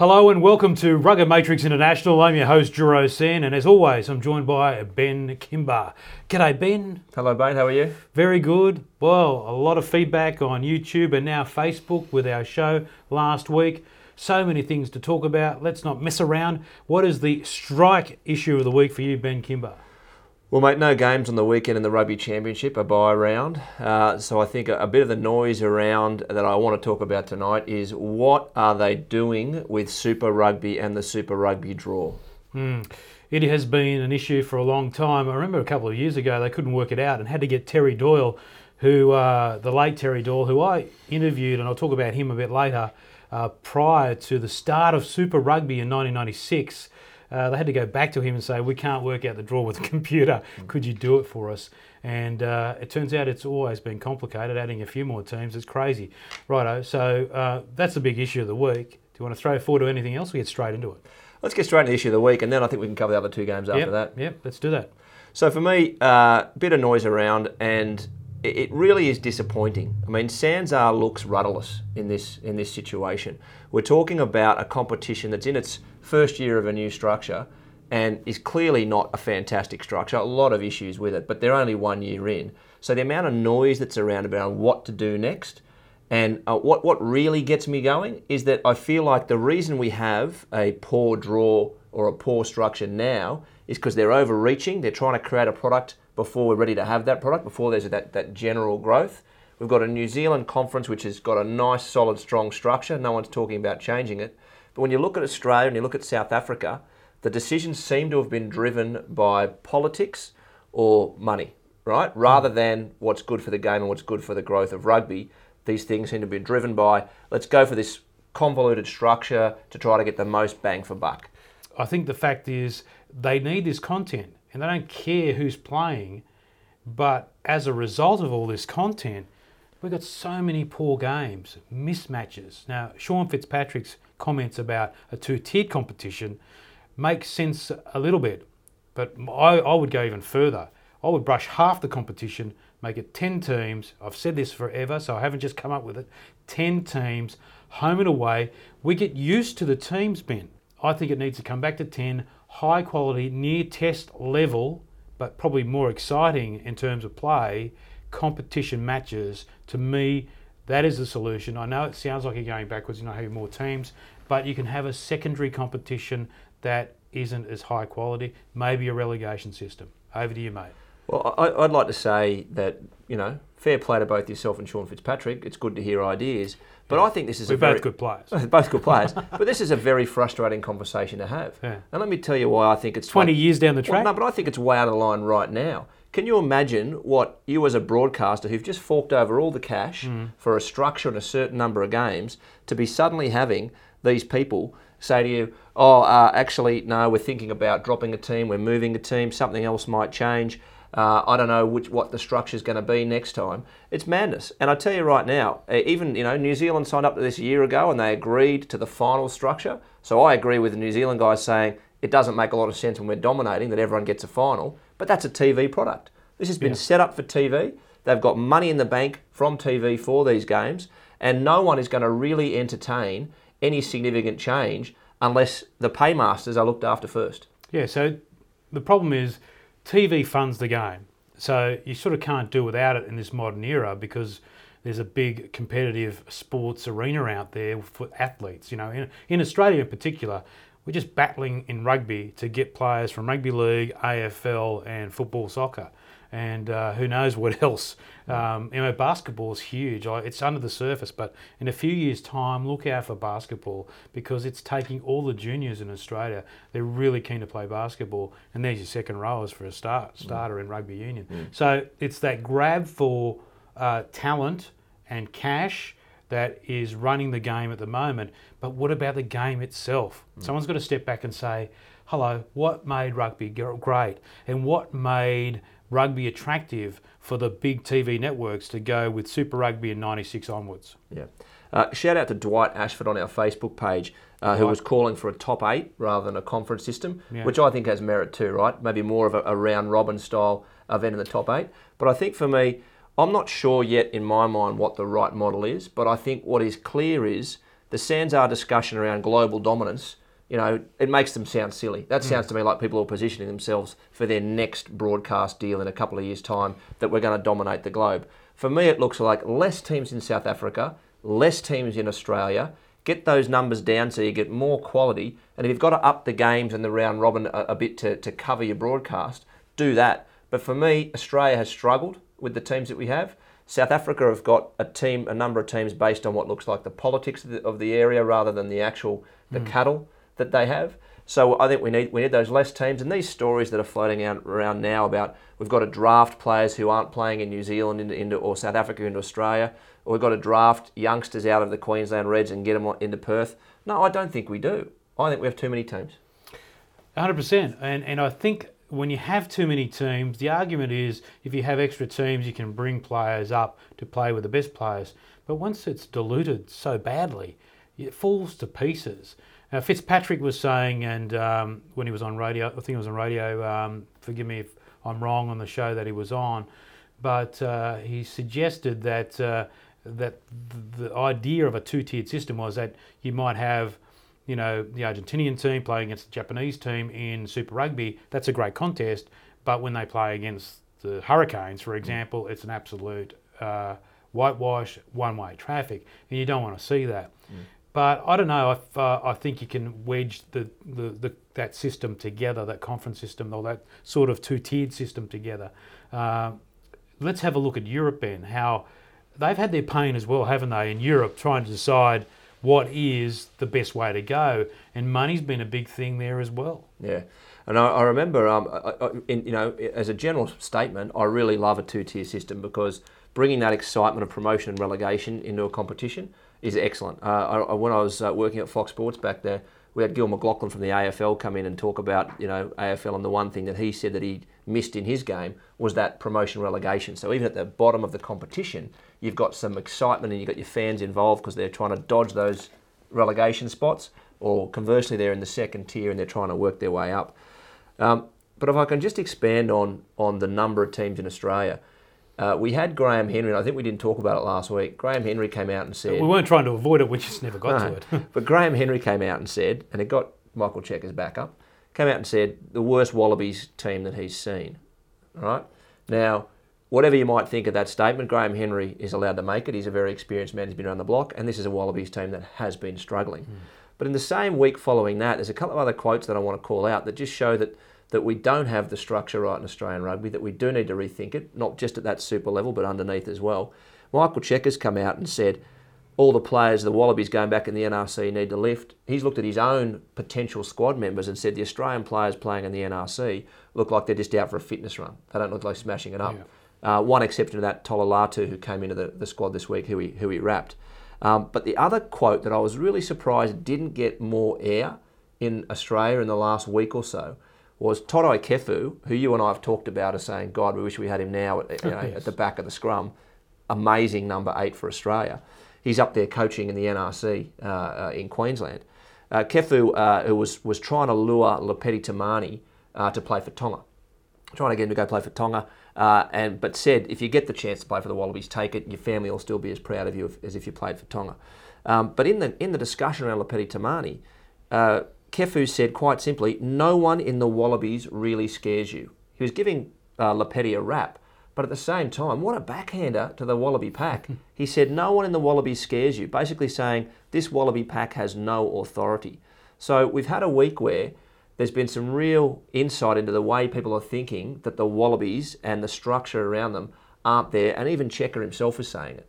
Hello and welcome to Rugged Matrix International. I'm your host, Juro Sen, and as always, I'm joined by Ben Kimber. G'day, Ben. Hello, Ben. How are you? Very good. Well, a lot of feedback on YouTube and now Facebook with our show last week. So many things to talk about. Let's not mess around. What is the strike issue of the week for you, Ben Kimber? Well, mate, no games on the weekend in the Rugby Championship, a bye round. Uh, so I think a, a, bit of the noise around that I want to talk about tonight is what are they doing with Super Rugby and the Super Rugby draw? Mm. It has been an issue for a long time. I remember a couple of years ago they couldn't work it out and had to get Terry Doyle, who uh, the late Terry Doyle, who I interviewed, and I'll talk about him a bit later, uh, prior to the start of Super Rugby in 1996 uh, they had to go back to him and say, "We can't work out the draw with the computer. Could you do it for us?" And uh, it turns out it's always been complicated. Adding a few more teams is crazy, righto. So uh, that's the big issue of the week. Do you want to throw forward to anything else? We get straight into it. Let's get straight into the issue of the week, and then I think we can cover the other two games after yep, that. Yep, let's do that. So for me, a uh, bit of noise around, and it really is disappointing. I mean, SANZAAR looks rudderless in this in this situation. We're talking about a competition that's in its first year of a new structure and is clearly not a fantastic structure. A lot of issues with it, but they're only one year in. So the amount of noise that's around about what to do next, and uh, what what really gets me going is that I feel like the reason we have a poor draw or a poor structure now is because they're overreaching. They're trying to create a product before we're ready to have that product, before there's that, that general growth. We've got a New Zealand conference which has got a nice, solid, strong structure. No one's talking about changing it. When you look at Australia and you look at South Africa, the decisions seem to have been driven by politics or money, right? Hmm. Rather than what's good for the game and what's good for the growth of rugby. These things seem to be driven by let's go for this convoluted structure to try to get the most bang for buck. I think the fact is they need this content and they don't care who's playing. But as a result of all this content, we've got so many poor games, mismatches. Now, Sean Fitzpatrick's comments about a two tiered competition make sense a little bit, but I, I would go even further. I would brush half the competition, make it 10 teams. I've said this forever, so I haven't just come up with it. 10 teams, home and away. We get used to the teams, Ben. I think it needs to come back to 10, high quality, near test level, but probably more exciting in terms of play, competition matches. To me, that is the solution. I know it sounds like you're going backwards, you're not having more teams, but you can have a secondary competition that isn't as high quality, maybe a relegation system. Over to you, mate. Well, I'd like to say that, you know, fair play to both yourself and Sean Fitzpatrick. It's good to hear ideas. But yeah. I think this is We're a both very, good players. both good players. but this is a very frustrating conversation to have. Yeah. And let me tell you why I think it's 20 years down the track. Well, no, but I think it's way out of line right now. Can you imagine what you, as a broadcaster who've just forked over all the cash mm. for a structure and a certain number of games, to be suddenly having these people say to you, "Oh, uh, actually, no, we're thinking about dropping a team, we're moving a team, something else might change." Uh, I don't know which what the structure is going to be next time. It's madness. And I tell you right now, even you know New Zealand signed up to this a year ago and they agreed to the final structure. So I agree with the New Zealand guys saying it doesn't make a lot of sense when we're dominating that everyone gets a final. But that's a TV product. This has been yeah. set up for TV. They've got money in the bank from TV for these games, and no one is going to really entertain any significant change unless the paymasters are looked after first. Yeah, so the problem is TV funds the game. So you sort of can't do without it in this modern era because there's a big competitive sports arena out there for athletes. You know, in, in Australia in particular, we're just battling in rugby to get players from rugby league, AFL, and football soccer. And uh, who knows what else? Um, you know, basketball is huge. It's under the surface, but in a few years' time, look out for basketball because it's taking all the juniors in Australia. They're really keen to play basketball, and there's your second rowers for a start starter mm. in rugby union. Mm. So it's that grab for uh, talent and cash that is running the game at the moment. But what about the game itself? Mm. Someone's got to step back and say, hello, what made rugby great? And what made rugby attractive for the big TV networks to go with Super Rugby in 96 onwards? Yeah. Uh, shout out to Dwight Ashford on our Facebook page, uh, who was calling for a top eight rather than a conference system, yeah. which I think has merit too, right? Maybe more of a, a round robin style event in the top eight. But I think for me, I'm not sure yet in my mind what the right model is, but I think what is clear is the Sanzar discussion around global dominance, you know, it makes them sound silly. That sounds to me like people are positioning themselves for their next broadcast deal in a couple of years' time that we're going to dominate the globe. For me, it looks like less teams in South Africa, less teams in Australia. Get those numbers down so you get more quality. And if you've got to up the games and the round robin a, a bit to, to cover your broadcast, do that. But for me, Australia has struggled with the teams that we have. South Africa have got a team, a number of teams based on what looks like the politics of the, of the area rather than the actual the hmm. cattle that they have. So I think we need we need those less teams and these stories that are floating out around now about we've got to draft players who aren't playing in New Zealand into, into or South Africa into Australia, or we've got to draft youngsters out of the Queensland Reds and get them into Perth. No, I don't think we do. I think we have too many teams. 100%. And, and I think when you have too many teams, the argument is if you have extra teams, you can bring players up to play with the best players. But once it's diluted so badly, it falls to pieces. Now, Fitzpatrick was saying, and um, when he was on radio, I think it was on radio, um, forgive me if I'm wrong on the show that he was on, but uh, he suggested that, uh, that the idea of a two tiered system was that you might have you know, the Argentinian team playing against the Japanese team in Super Rugby, that's a great contest. But when they play against the Hurricanes, for example, it's an absolute uh, whitewash, one way traffic, and you don't want to see that. But I don't know. If, uh, I think you can wedge the, the, the, that system together, that conference system, or that sort of two tiered system together. Uh, let's have a look at Europe then. How they've had their pain as well, haven't they? In Europe, trying to decide what is the best way to go, and money's been a big thing there as well. Yeah, and I, I remember, um, I, I, in, you know, as a general statement, I really love a two-tier system because bringing that excitement of promotion and relegation into a competition is excellent. Uh, when I was uh, working at Fox Sports back there, we had Gil McLachlan from the AFL come in and talk about you know AFL, and the one thing that he said that he missed in his game was that promotion relegation. So even at the bottom of the competition, you've got some excitement and you've got your fans involved because they're trying to dodge those relegation spots, or conversely, they're in the second tier and they're trying to work their way up. Um, but if I can just expand on on the number of teams in Australia. Uh, we had Graham Henry, and I think we didn't talk about it last week. Graham Henry came out and said. We weren't trying to avoid it, we just never got No. to it. but Graham Henry came out and said, and it got Michael Cheika's back up, came out and said the worst Wallabies team that he's seen. All right? Now, whatever you might think of that statement, Graham Henry is allowed to make it. He's a very experienced man, he's been around the block, and this is a Wallabies team that has been struggling. But in the same week following that, there's a couple of other quotes that I want to call out that just show that, that we don't have the structure right in Australian rugby, that we do need to rethink it, not just at that super level, but underneath as well. Michael Cheika's come out and said, all the players, the Wallabies going back in the NRC need to lift. He's looked at his own potential squad members and said the Australian players playing in the NRC look like they're just out for a fitness run. They don't look like smashing it up. Uh, one exception to that, Tolu Latu, who came into the, the squad this week, who he, who he wrapped. Um, but the other quote that I was really surprised didn't get more air in Australia in the last week or so was Toutai Kefu, who you and I have talked about as saying, God, we wish we had him now at, you know, at the back of the scrum. Amazing number eight for Australia. He's up there coaching in the NRC uh, uh, in Queensland. Uh, Kefu, uh, who was, was trying to lure Lopeti Timani uh, to play for Tonga, trying to get him to go play for Tonga, uh, and but said if you get the chance to play for the Wallabies, take it. Your family will still be as proud of you if, as if you played for Tonga. Um, but in the in the discussion around Lopeti Timani, uh, Kefu said quite simply, no one in the Wallabies really scares you. He was giving uh, a rap, but at the same time, what a backhander to the Wallaby pack. he said, no one in the Wallabies scares you, basically saying this Wallaby pack has no authority. So we've had a week where there's been some real insight into the way people are thinking that the Wallabies and the structure around them aren't there, and even Cheika himself is saying it.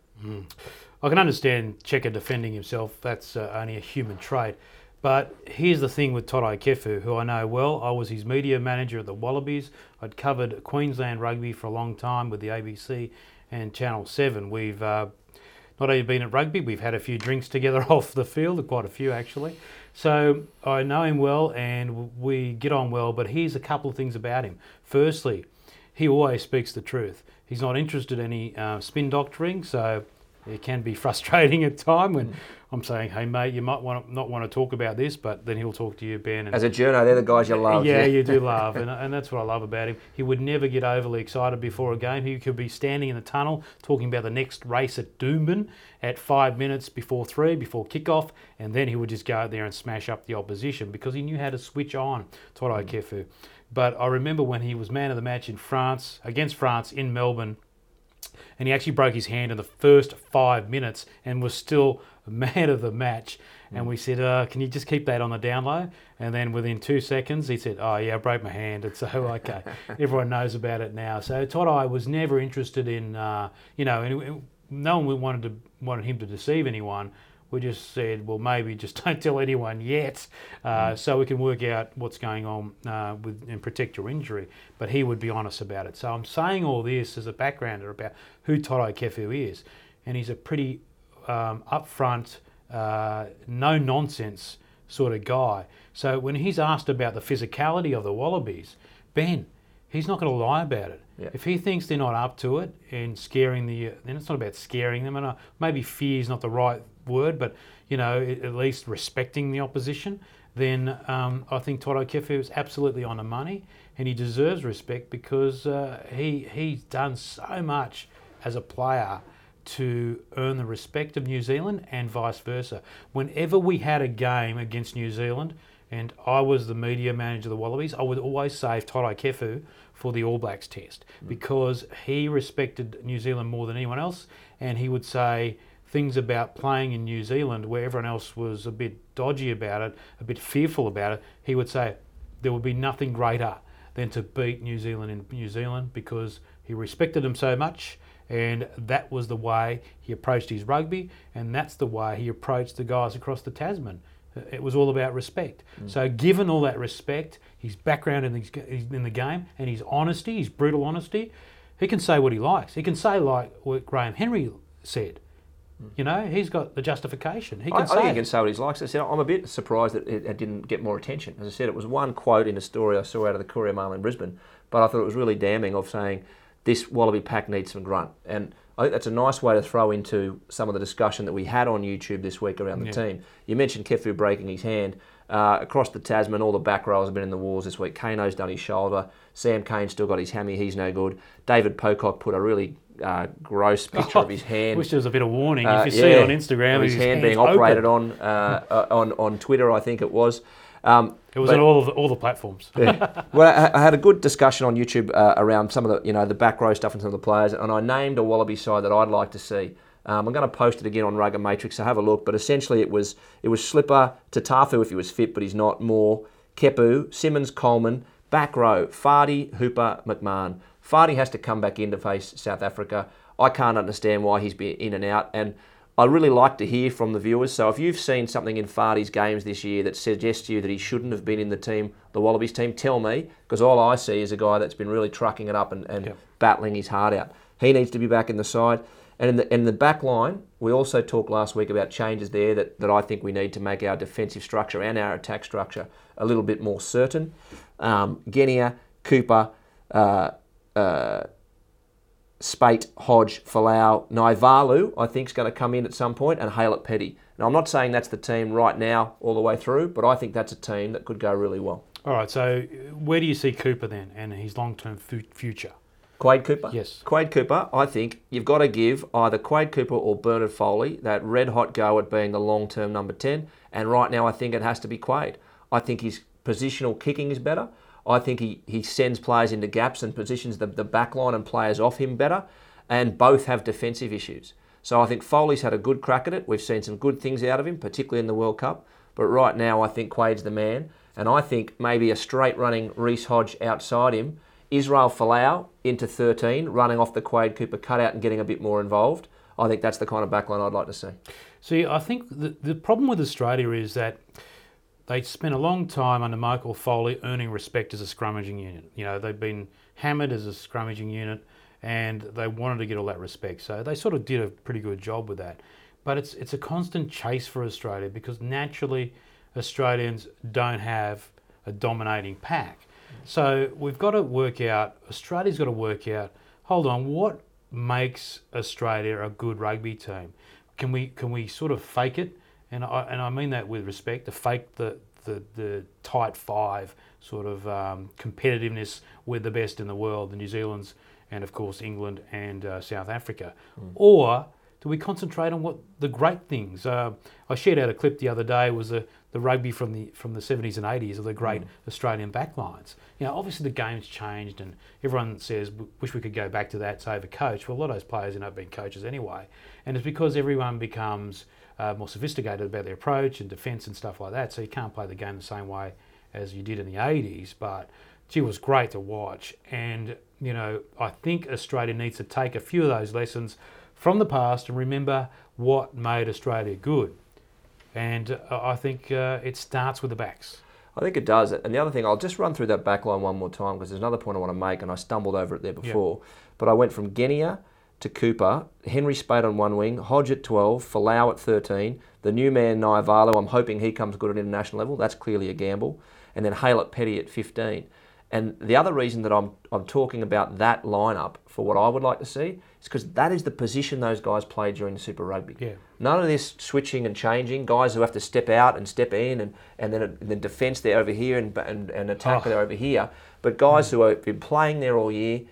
I can understand Cheika defending himself. That's uh, only a human trait. But here's the thing with Toutai Kefu, who I know well. I was his media manager at the Wallabies. I'd covered Queensland rugby for a long time with the ABC and Channel 7. We've uh, not only been at rugby, we've had a few drinks together off the field, quite a few actually. So I know him well and we get on well, but here's a couple of things about him. Firstly, he always speaks the truth. He's not interested in any uh, spin doctoring, so it can be frustrating at time when mm. I'm saying, "Hey mate, you might want to, not want to talk about this," but then he'll talk to you, Ben. And As a journo, they're the guys you love. yeah, you do love, and, and that's what I love about him. He would never get overly excited before a game. He could be standing in the tunnel talking about the next race at Doomben at five minutes before three, before kickoff, and then he would just go out there and smash up the opposition because he knew how to switch on Toto mm. Kefu. But I remember when he was man of the match in France, against France in Melbourne, and he actually broke his hand in the first five minutes and was still man of the match. And we said, uh, "Can you just keep that on the down low?" And then within two seconds, he said, "Oh yeah, I broke my hand." And so okay, everyone knows about it now. So Todd I was never interested in, uh, you know, no one wanted to wanted him to deceive anyone. We just said, well, maybe just don't tell anyone yet, uh, so we can work out what's going on uh, with and protect your injury. But he would be honest about it. So I'm saying all this as a backgrounder about who Toto Kefu is, and he's a pretty um, upfront, uh, no nonsense sort of guy. So when he's asked about the physicality of the Wallabies, Ben, he's not going to lie about it. Yeah. If he thinks they're not up to it and scaring the, then it's not about scaring them. And uh, maybe fear is not the right word, but you know, at least respecting the opposition. Then um, I think Toto Kefu is absolutely on the money, and he deserves respect because uh, he he's done so much as a player to earn the respect of New Zealand and vice versa. Whenever we had a game against New Zealand, and I was the media manager of the Wallabies, I would always save Toto Kefu for the All Blacks test because he respected New Zealand more than anyone else, and he would say things about playing in New Zealand where everyone else was a bit dodgy about it, a bit fearful about it. He would say there would be nothing greater than to beat New Zealand in New Zealand because he respected them so much and that was the way he approached his rugby and that's the way he approached the guys across the Tasman. It was all about respect. Mm. So, given all that respect, his background in the, in the game, and his honesty, his brutal honesty, he can say what he likes. He can say like what Graham Henry said. You know, he's got the justification. He I, can I say think he can say what he likes. I said, I'm a bit surprised that it, it didn't get more attention. As I said, it was one quote in a story I saw out of the Courier Mail in Brisbane, but I thought it was really damning of saying this Wallaby pack needs some grunt. And I think that's a nice way to throw into some of the discussion that we had on YouTube this week around the Yeah. team. You mentioned Kefu breaking his hand. Uh, across the Tasman, all the back rows have been in the wars this week. Kaino's done his shoulder. Sam Cane's still got his hammy. He's no good. David Pocock put a really uh, gross picture of his hand Wish there was a bit of warning. uh, if you see it on Instagram, of his hand being operated open. on, uh, uh, on on Twitter, I think it was. Um, It was but- on all of the, all the platforms. well, I, I had a good discussion on YouTube uh, around some of the you know the back row stuff and some of the players, and I named a Wallaby side that I'd like to see. Um, I'm going to post it again on Rugger Matrix, so have a look. But essentially, it was it was Slipper to Tafu if he was fit, but he's not. More Kepu, Simmons, Coleman, back row, Fardy, Hooper, McMahon. Fardy has to come back in to face South Africa. I can't understand why he's been in and out, and I really like to hear from the viewers. So if you've seen something in Fardy's games this year that suggests to you that he shouldn't have been in the team, the Wallabies team, tell me, because all I see is a guy that's been really trucking it up and, and battling his heart out. He needs to be back in the side. And in the, in the back line, we also talked last week about changes there that, that I think we need to make our defensive structure and our attack structure a little bit more certain. Um, Genia, Cooper, uh, uh, Speight, Hodge, Folau, Naivalu, I think is going to come in at some point, and Haylett-Petty. Now, I'm not saying that's the team right now all the way through, but I think that's a team that could go really well. All right, so uh, where do you see Cooper then and his long term fu- future? Quade Cooper? Yes. Quade Cooper, I think you've got to give either Quade Cooper or Bernard Foley that red hot go at being the long term number 10. And right now, I think it has to be Quade. I think his positional kicking is better. I think he, he sends players into gaps and positions the, the back line and players off him better. And both have defensive issues. So I think Foley's had a good crack at it. We've seen some good things out of him, particularly in the World Cup. But right now, I think Quade's the man. And I think maybe a straight running Reece Hodge outside him Israel Folau into 13, running off the Quade Cooper cutout and getting a bit more involved. I think that's the kind of backline I'd like to see. See, I think the, the problem with Australia is that they spent a long time under Michael Foley earning respect as a scrummaging unit. You know, they've been hammered as a scrummaging unit and they wanted to get all that respect. So they sort of did a pretty good job with that. But it's it's a constant chase for Australia because naturally Australians don't have a dominating pack. So we've got to work out Australia's got to work out, hold on, what makes Australia a good rugby team. Can we can we sort of fake it? And I and I mean that with respect to fake the the, the tight five sort of um, competitiveness. We're the best in the world, the New Zealand's and of course England and uh, South Africa, or do we concentrate on what the great things? Uh, I shared out a clip the other day was the, the rugby from the from the 70s and 80s of the great Australian backlines. You know, obviously the game's changed, and everyone says wish we could go back to that. Save a coach. Well, a lot of those players end up being coaches anyway, and it's because everyone becomes uh, more sophisticated about their approach and defence and stuff like that. So you can't play the game the same way as you did in the 80s, but it was great to watch. And, you know, I think Australia needs to take a few of those lessons from the past and remember what made Australia good. And uh, I think uh, it starts with the backs. I think it does. And the other thing, I'll just run through that back line one more time because there's another point I want to make, and I stumbled over it there before. But I went from Genia to Cooper, Henry Speight on one wing, Hodge at 12, Folau at 13, the new man Naivalu, I'm hoping he comes good at international level. That's clearly a gamble. And then Haylett-Petty at 15. And the other reason that I'm, I'm talking about that lineup for what I would like to see is because that is the position those guys play during the Super Rugby. Yeah. None of this switching and changing. Guys who have to step out and step in, and, and then then defence they're over here and, and, and attack Oh. they're over here. But guys who have been playing there all year,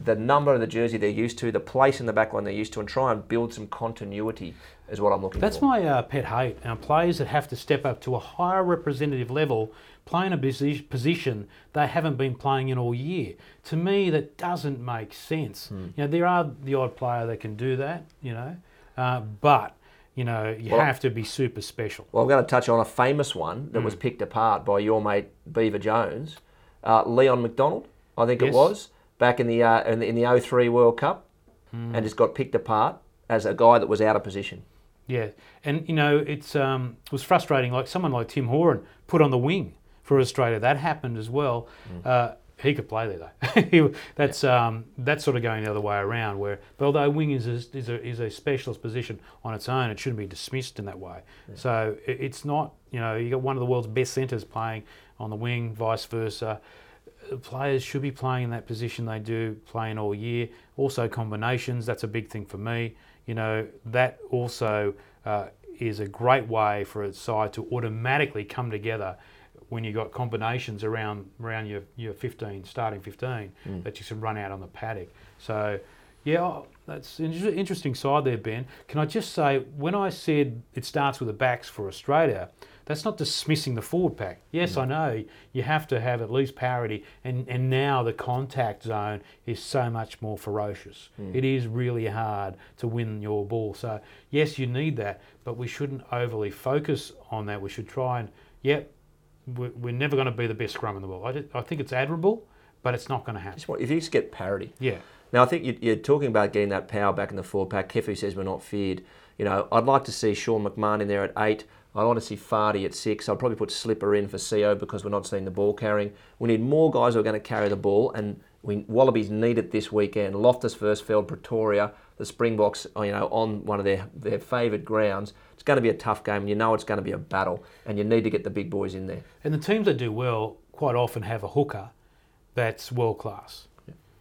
the number of the jersey they're used to, the place in the back line they're used to, and try and build some continuity is what I'm looking That's for. That's my uh, pet hate. Our players that have to step up to a higher representative level, play in a posi- position they haven't been playing in all year. To me, that doesn't make sense. You know, there are the odd player that can do that. You know, uh, but you know, you Well- have to be super special. Well, I'm going to touch on a famous one that was Hmm. picked apart by your mate Beaver Jones, uh, Leon MacDonald, I think it was, back in the uh, in the, in the 03 World Cup, Hmm. and just got picked apart as a guy that was out of position. Yeah, and you know, it's um, it was frustrating. Like someone like Tim Horan put on the wing for Australia. That happened as well. Uh, he could play there though. He- that's um, that's sort of going the other way around. Where, but although wing is a, is a is a specialist position on its own, it shouldn't be dismissed in that way. So it, it's not. You know, you got one of the world's best centres playing on the wing, vice versa. Players should be playing in that position they do, playing all year. Also combinations. That's a big thing for me. You know that also uh, is a great way for a side to automatically come together when you've got combinations around around your, your 15 starting 15 that you can run out on the paddock. So yeah, oh, that's an interesting side there, Ben. Can I just say when I said it starts with the backs for Australia, that's not dismissing the forward pack. Yes, I know you have to have at least parity, and, and now the contact zone is so much more ferocious. Hmm. It is really hard to win your ball. So, yes, you need that, but we shouldn't overly focus on that. We should try and, yep, we're, never going to be the best scrum in the world. I, ju- I think it's admirable, but it's not going to happen. Want- If you just get parity. Yeah. Now, I think you- you're talking about getting that power back in the forward pack. Kefu says we're not feared. You know, I'd like to see Sean McMahon in there at eight. I'd like to see Fardy at six. I'd probably put Slipper in for CO because we're not seeing the ball carrying. We need more guys who are going to carry the ball, and we Wallabies need it this weekend. Loftus Versfeld, Pretoria, the Springboks, uh, you know, on one of their, their favoured grounds. It's going to be a tough game, and you know it's going to be a battle, and you need to get the big boys in there. And the teams that do well quite often have a hooker that's world class.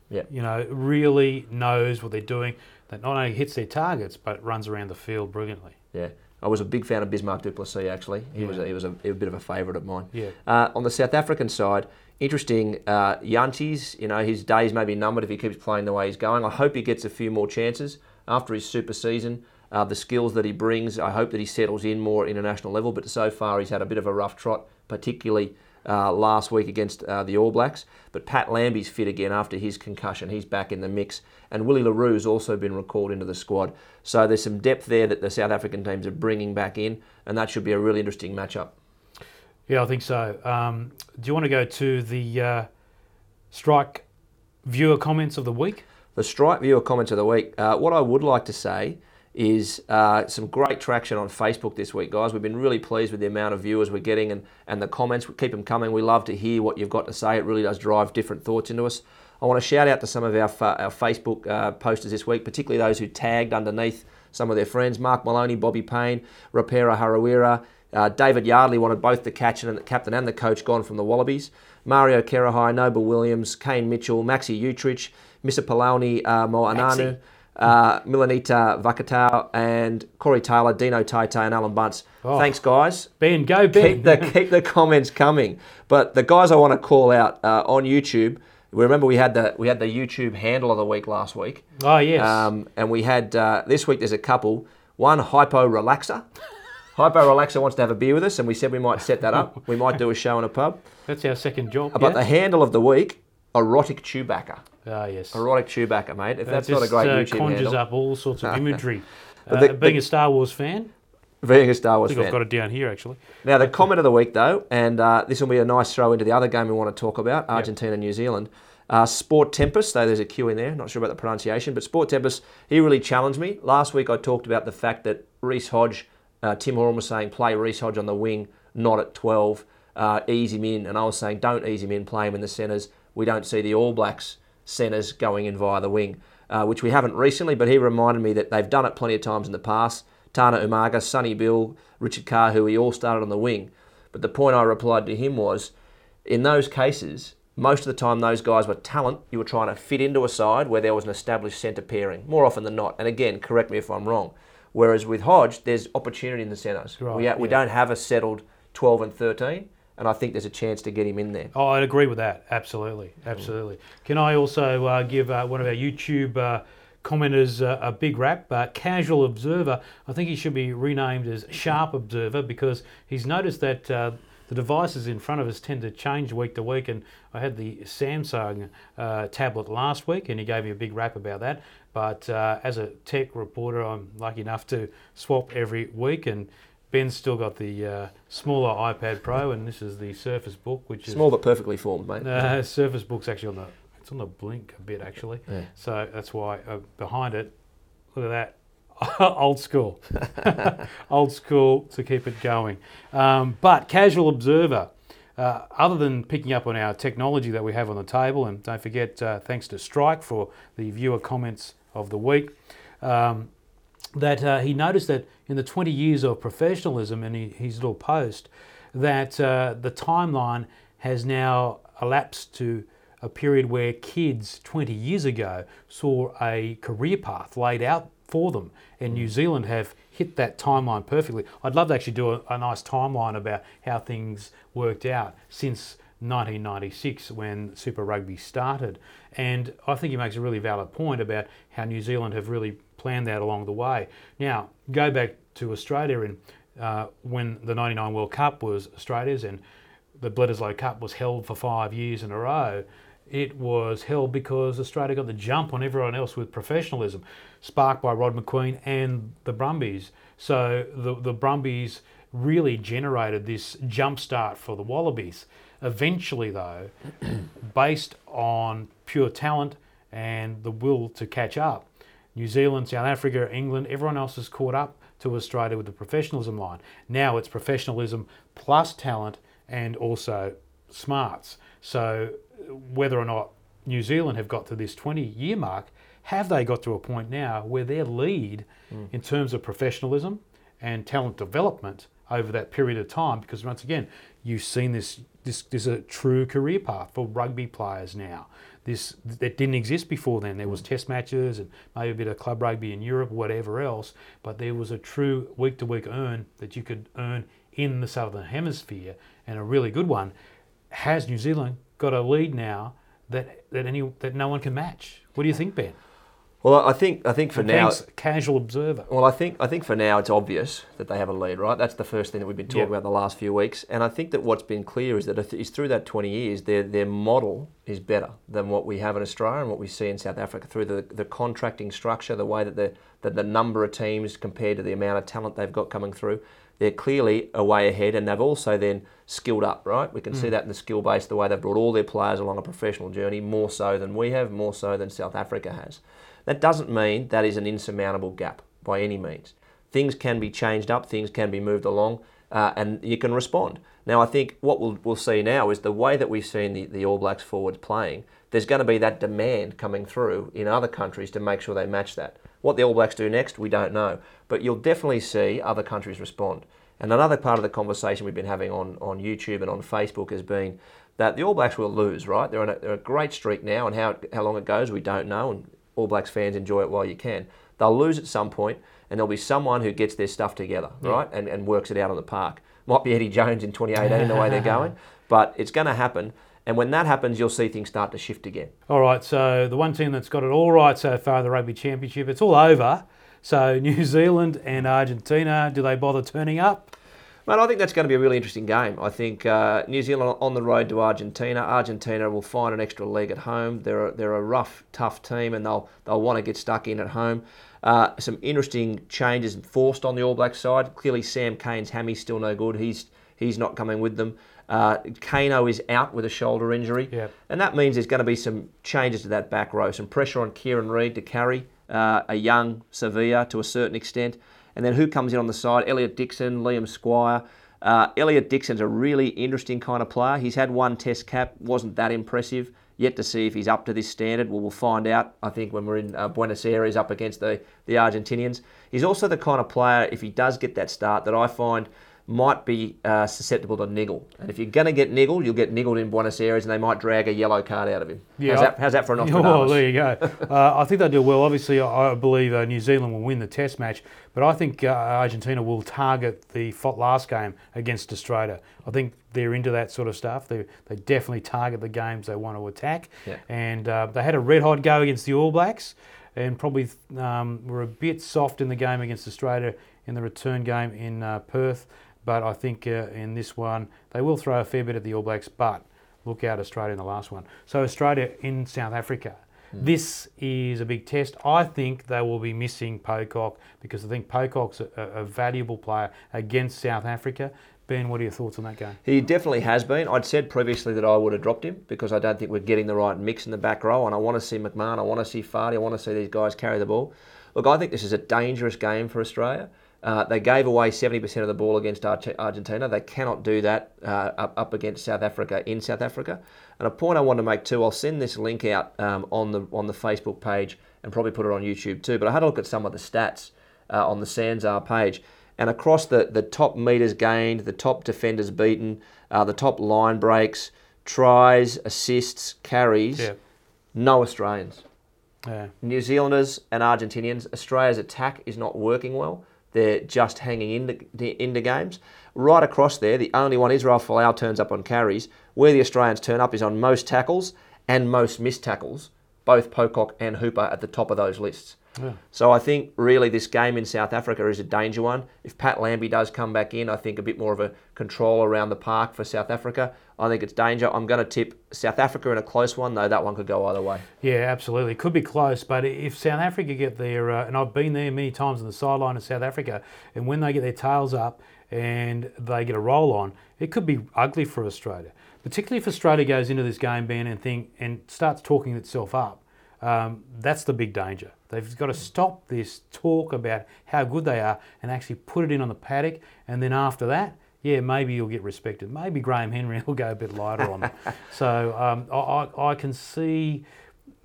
Yeah. You know, really knows what they're doing, that not only hits their targets, but runs around the field brilliantly. Yeah. I was a big fan of Bismarck du Plessis, actually. He was a, he was a, a bit of a favourite of mine. Yeah. Uh, on the South African side, interesting. Uh, Jantjies, you know, his days may be numbered if he keeps playing the way he's going. I hope he gets a few more chances after his super season. Uh, the skills that he brings, I hope that he settles in more at international level. But so far, he's had a bit of a rough trot, particularly uh, last week against uh, the All Blacks. But Pat Lambie's fit again after his concussion. He's back in the mix. And Willie le Roux's also been recalled into the squad. So there's some depth there that the South African teams are bringing back in. And that should be a really interesting matchup. Yeah, I think so. Um, do you want to go to the uh, strike viewer comments of the week? The strike viewer comments of the week. Uh, what I would like to say is uh, some great traction on Facebook this week, guys. We've been really pleased with the amount of viewers we're getting and, and the comments. Keep them coming. We love to hear what you've got to say. It really does drive different thoughts into us. I want to shout out to some of our, our Facebook uh, posters this week, particularly those who tagged underneath some of their friends. Mark Maloney, Bobby Payne, Rapera Harawira, uh, David Yardley wanted both the captain and the captain and the coach gone from the Wallabies. Mario Kerahai, Noble Williams, Kane Mitchell, Maxi Utrich, Mr. Palani uh, Moananu, uh, Milanita Vakatau, and Corey Taylor, Dino Tate, and Alan Bunce. Oh. Thanks, guys. Ben, go Ben. Keep the, keep the comments coming. But the guys I want to call out uh, on YouTube, We remember we had the we had the YouTube handle of the week last week. oh yes. Um, and we had uh, this week. There's a couple. One hypo relaxer. hypo relaxer wants to have a beer with us, and we said we might set that up. We might do a show in a pub. That's our second job. But the handle of the week: erotic Chewbacca. Ah yes. Erotic Chewbacca, mate. If That that's not a great uh, YouTube conjures handle, up all sorts of imagery. But Uh, the- being the- a Star Wars fan, being a Star I Wars think I've got it down here actually. Now, the comment of the week, though, and uh, this will be a nice throw into the other game we want to talk about Argentina New Zealand. Uh, Sport Tempest, though there's a Q in there, not sure about the pronunciation, but Sport Tempest, he really challenged me. Last week I talked about the fact that Reece Hodge, uh, Tim Horan was saying play Reece Hodge on the wing, not at 12, uh, ease him in, and I was saying don't ease him in, play him in the centres. We don't see the All Blacks centres going in via the wing, uh, which we haven't recently, but he reminded me that they've done it plenty of times in the past. Tana Umaga, Sonny Bill, Richard Kahui he all started on the wing. But the point I replied to him was, in those cases, most of the time those guys were talent. You were trying to fit into a side where there was an established centre pairing, more often than not. And again, correct me if I'm wrong. Whereas with Hodge, there's opportunity in the centres. Right, we, we yeah. don't have a settled 12 and 13, and I think there's a chance to get him in there. Oh, I'd agree with that. Absolutely, absolutely. Can I also uh, give uh, one of our YouTube uh, commenters uh, a big rap? Uh, Casual Observer. I think he should be renamed as Sharp Observer because he's noticed that uh, the devices in front of us tend to change week to week. And I had the Samsung tablet last week, and he gave me a big rap about that. But as a tech reporter, I'm lucky enough to swap every week and. Ben's still got the uh, smaller iPad Pro, and this is the Surface Book, which is Small but perfectly formed, mate. uh, Surface Book's actually on the it's on the blink a bit actually, Yeah. so that's why uh, behind it, look at that, old school, old school to keep it going. Um, but casual observer, uh, other than picking up on our technology that we have on the table, and don't forget, uh, thanks to Strike for the viewer comments of the week. Um, that uh, he noticed that in the 20 years of professionalism in his little post, that uh, the timeline has now elapsed to a period where kids 20 years ago saw a career path laid out for them, and New Zealand have hit that timeline perfectly. I'd love to actually do a, a nice timeline about how things worked out since 1996 when Super Rugby started. And I think he makes a really valid point about how New Zealand have really planned that along the way. Now, go back to Australia and uh, when the 99 World Cup was Australia's and the Bledisloe Cup was held for five years in a row, it was held because Australia got the jump on everyone else with professionalism, sparked by Rod Macqueen and the Brumbies. So the, the Brumbies really generated this jump start for the Wallabies. Eventually, though, based on pure talent and the will to catch up, New Zealand, South Africa, England, everyone else has caught up to Australia with the professionalism line. Now it's professionalism plus talent and also smarts. So whether or not New Zealand have got to this 20 year mark, have they got to a point now where their lead hmm. in terms of professionalism and talent development over that period of time? Because once again, you've seen this. This, this is a true career path for rugby players now. This that didn't exist before then. There was test matches and maybe a bit of club rugby in Europe, whatever else. But there was a true week to week earn that you could earn in the southern hemisphere, and a really good one. Has New Zealand got a lead now that that any that no one can match? What do you think, Ben? Well, I think I think for now. Thanks, casual observer. Well, I think I think for now it's obvious that they have a lead, right? That's the first thing that we've been talking Yep. about the last few weeks, and I think that what's been clear is that it is through that 20 years, their their model is better than what we have in Australia and what we see in South Africa through the the contracting structure, the way that the that the number of teams compared to the amount of talent they've got coming through. They're clearly a way ahead, and they've also then skilled up, right? We can see mm. that in the skill base, the way they've brought all their players along a professional journey, more so than we have, more so than South Africa has. That doesn't mean that is an insurmountable gap by any means. Things can be changed up, things can be moved along, uh, and you can respond. Now, I think what we'll, we'll see now is the way that we've seen the, the All Blacks forwards playing, there's going to be that demand coming through in other countries to make sure they match that. What the All Blacks do next, we don't know, but you'll definitely see other countries respond. And another part of the conversation we've been having on, on YouTube and on Facebook has been that the All Blacks will lose, right? They're on a, they're a great streak now, and how, how long it goes, we don't know. And All Blacks fans enjoy it while you can. They'll lose at some point, and there'll be someone who gets their stuff together, right, and, and works it out on the park. Might be Eddie Jones in 2018 the way they're going, but it's going to happen. And when that happens, you'll see things start to shift again. All right, so the one team that's got it all right so far, the Rugby Championship, it's all over. So New Zealand and Argentina, do they bother turning up? Mate, I think that's going to be a really interesting game. I think uh, New Zealand on the road to Argentina. Argentina will find an extra leg at home. They're a, they're a rough, tough team, and they'll they'll want to get stuck in at home. Uh, some interesting changes forced on the All Black side. Clearly, Sam Cane's hammy's still no good. He's he's not coming with them. Uh, Kaino is out with a shoulder injury, Yep. and that means there's going to be some changes to that back row. Some pressure on Kieran Read to carry uh, a young Savea to a certain extent. And then who comes in on the side? Elliot Dixon, Liam Squire. Uh, Elliot Dixon's a really interesting kind of player. He's had one test cap, wasn't that impressive. Yet to see if he's up to this standard. Well, we'll find out, I think, when we're in uh, Buenos Aires up against the, the Argentinians. He's also the kind of player, if he does get that start, that I find might be uh, susceptible to niggle. And if you're going to get niggled, you'll get niggled in Buenos Aires and they might drag a yellow card out of him. Yeah, how's, that, how's that for an Oh, Nostradamus? there you go. uh, I think they'll do well. Obviously, I I believe uh, New Zealand will win the Test match, but I think uh, Argentina will target the last game against Australia. I think they're into that sort of stuff. They they definitely target the games they want to attack, Yeah. and uh, they had a red hot go against the All Blacks, and probably um, were a bit soft in the game against Australia in the return game in uh, Perth. But I think uh, in this one they will throw a fair bit at the All Blacks, but look out Australia in the last one. So Australia in South Africa. This is a big test. I think they will be missing Pocock because I think Pocock's a, a valuable player against South Africa. Ben, what are your thoughts on that game? He definitely has been. I'd said previously that I would have dropped him because I don't think we're getting the right mix in the back row, and I want to see McMahon, I want to see Fardy, I want to see these guys carry the ball. Look, I think this is a dangerous game for Australia. Uh, they gave away 70% of the ball against Argentina. They cannot do that uh, up, up against South Africa in South Africa. And a point I want to make too, I'll send this link out um, on the on the Facebook page and probably put it on YouTube too. But I had a look at some of the stats uh, on the Sanzar page. And across the, the top meters gained, the top defenders beaten, uh, the top line breaks, tries, assists, carries, Yeah, no Australians. yeah, New Zealanders and Argentinians, Australia's attack is not working well. They're just hanging into, into games. Right across there, the only one Israel Folau turns up on carries. Where the Australians turn up is on most tackles and most missed tackles. Both Pocock and Hooper at the top of those lists. Yeah. So I think really this game in South Africa is a danger one. If Pat Lambie does come back in, I think a bit more of a control around the park for South Africa. I think it's danger. I'm going to tip South Africa in a close one, though that one could go either way. Yeah, absolutely. Could be close, but if South Africa get their, uh, and I've been there many times on the sideline of South Africa, and when they get their tails up and they get a roll on, it could be ugly for Australia. Particularly if Australia goes into this game, Ben, and think and starts talking itself up. Um, that's the big danger. They've got to stop this talk about how good they are and actually put it in on the paddock, and then after that, yeah, maybe you'll get respected. Maybe Graham Henry will go a bit lighter on them. so um, I, I, I can see,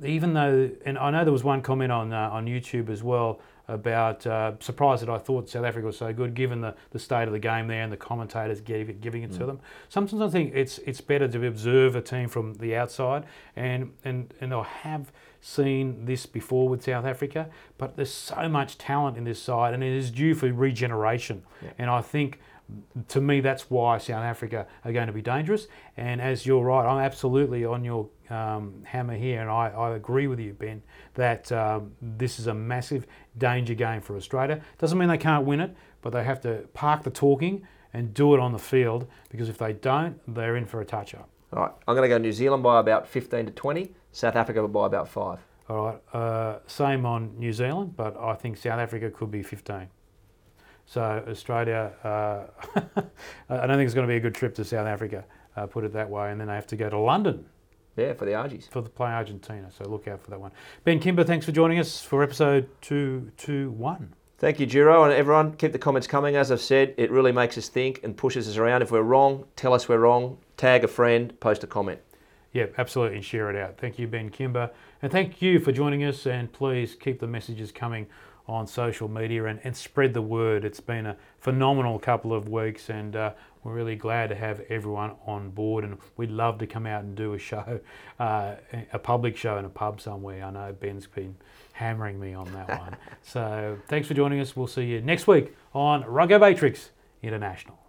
even though, and I know there was one comment on uh, on YouTube as well about uh, surprised that I thought South Africa was so good, given the, the state of the game there and the commentators gave it, giving it to them. Sometimes I think it's it's better to observe a team from the outside, and and and I have seen this before with South Africa, but there's so much talent in this side, and it is due for regeneration. And I think to me, that's why South Africa are going to be dangerous. And as you're right, I'm absolutely on your um, hammer here, and I, I agree with you, Ben, that um, this is a massive danger game for Australia. Doesn't mean they can't win it, but they have to park the talking and do it on the field because if they don't, they're in for a touch up. All right, I'm going to go New Zealand by about 15 to 20, South Africa by about five. All right, uh, same on New Zealand, but I think South Africa could be 15. So Australia, uh, I don't think it's going to be a good trip to South Africa, uh, put it that way, and then they have to go to London Yeah, for the Argies. for the play Argentina. So look out for that one. Ben Kimber, thanks for joining us for episode two two one. Thank you, Giro, and everyone. Keep the comments coming. As I've said, it really makes us think and pushes us around. If we're wrong, tell us we're wrong. Tag a friend, post a comment. Yeah, absolutely, and share it out. Thank you, Ben Kimber, and thank you for joining us. And please keep the messages coming on social media and, and spread the word. It's been a phenomenal couple of weeks, and uh, we're really glad to have everyone on board, and we'd love to come out and do a show, uh, a public show in a pub somewhere. I know Ben's been hammering me on that one. So thanks for joining us. We'll see you next week on Ruggo Matrix International.